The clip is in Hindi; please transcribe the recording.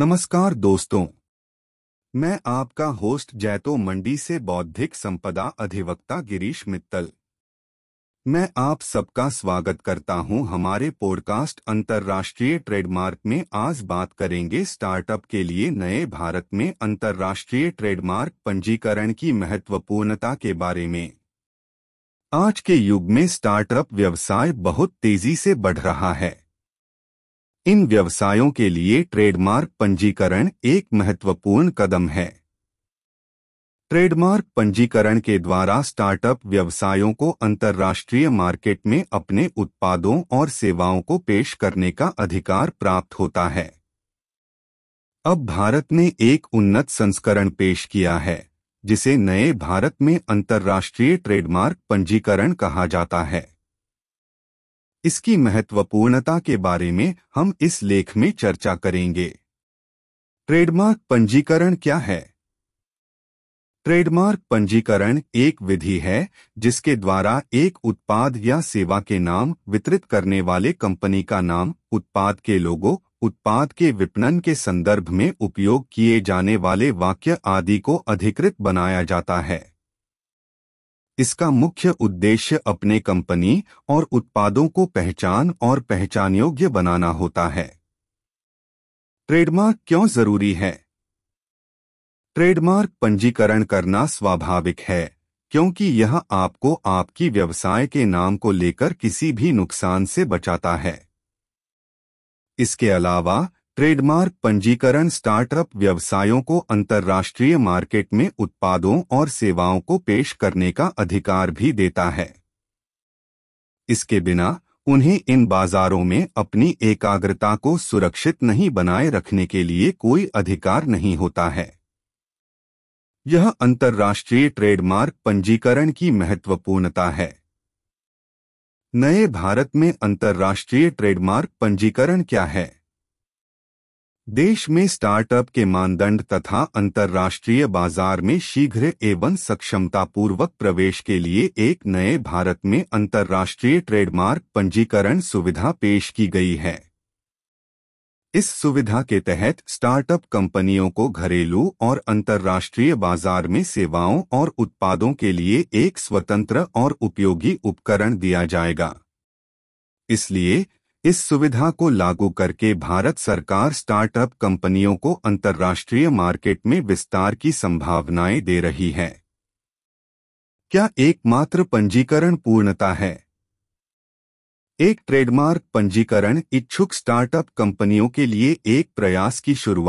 नमस्कार दोस्तों। मैं आपका होस्ट जैतो मंडी से बौद्धिक संपदा अधिवक्ता गिरीश मित्तल। मैं आप सबका स्वागत करता हूँ हमारे पॉडकास्ट अंतर्राष्ट्रीय ट्रेडमार्क में। आज बात करेंगे स्टार्टअप के लिए नए भारत में अंतर्राष्ट्रीय ट्रेडमार्क पंजीकरण की महत्वपूर्णता के बारे में। आज के युग में स्टार्टअप व्यवसाय बहुत तेज़ी से बढ़ रहा है। इन व्यवसायों के लिए ट्रेडमार्क पंजीकरण एक महत्वपूर्ण कदम है। ट्रेडमार्क पंजीकरण के द्वारा स्टार्टअप व्यवसायों को अंतर्राष्ट्रीय मार्केट में अपने उत्पादों और सेवाओं को पेश करने का अधिकार प्राप्त होता है। अब भारत ने एक उन्नत संस्करण पेश किया है, जिसे नए भारत में अंतर्राष्ट्रीय ट्रेडमार्क पंजीकरण कहा जाता है। इसकी महत्वपूर्णता के बारे में हम इस लेख में चर्चा करेंगे। ट्रेडमार्क पंजीकरण क्या है? ट्रेडमार्क पंजीकरण एक विधि है, जिसके द्वारा एक उत्पाद या सेवा के नाम वितरित करने वाले कंपनी का नाम, उत्पाद के लोगो, उत्पाद के विपणन के संदर्भ में उपयोग किए जाने वाले वाक्य आदि को अधिकृत बनाया जाता है। इसका मुख्य उद्देश्य अपने कंपनी और उत्पादों को पहचान और पहचान योग्य बनाना होता है। ट्रेडमार्क क्यों ज़रूरी है? ट्रेडमार्क पंजीकरण करना स्वाभाविक है, क्योंकि यह आपको आपकी व्यवसाय के नाम को लेकर किसी भी नुकसान से बचाता है। इसके अलावा ट्रेडमार्क पंजीकरण स्टार्टअप व्यवसायों को अंतर्राष्ट्रीय मार्केट में उत्पादों और सेवाओं को पेश करने का अधिकार भी देता है। इसके बिना उन्हें इन बाजारों में अपनी एकाग्रता को सुरक्षित नहीं बनाए रखने के लिए कोई अधिकार नहीं होता है। यह अंतर्राष्ट्रीय ट्रेडमार्क पंजीकरण की महत्वपूर्णता है। नए भारत में अंतर्राष्ट्रीय ट्रेडमार्क पंजीकरण क्या है? देश में स्टार्टअप के मानदंड तथा अंतर्राष्ट्रीय बाज़ार में शीघ्र एवं सक्षमतापूर्वक प्रवेश के लिए एक नए भारत में अंतर्राष्ट्रीय ट्रेडमार्क पंजीकरण सुविधा पेश की गई है। इस सुविधा के तहत स्टार्टअप कंपनियों को घरेलू और अंतर्राष्ट्रीय बाज़ार में सेवाओं और उत्पादों के लिए एक स्वतंत्र और उपयोगी उपकरण दिया जाएगा। इसलिए इस सुविधा को लागू करके भारत सरकार स्टार्टअप कंपनियों को अंतर्राष्ट्रीय मार्केट में विस्तार की संभावनाएँ दे रही है। क्या एकमात्र पंजीकरण पूर्णता है? एक ट्रेडमार्क पंजीकरण इच्छुक स्टार्टअप कंपनियों के लिए एक प्रयास की शुरुआत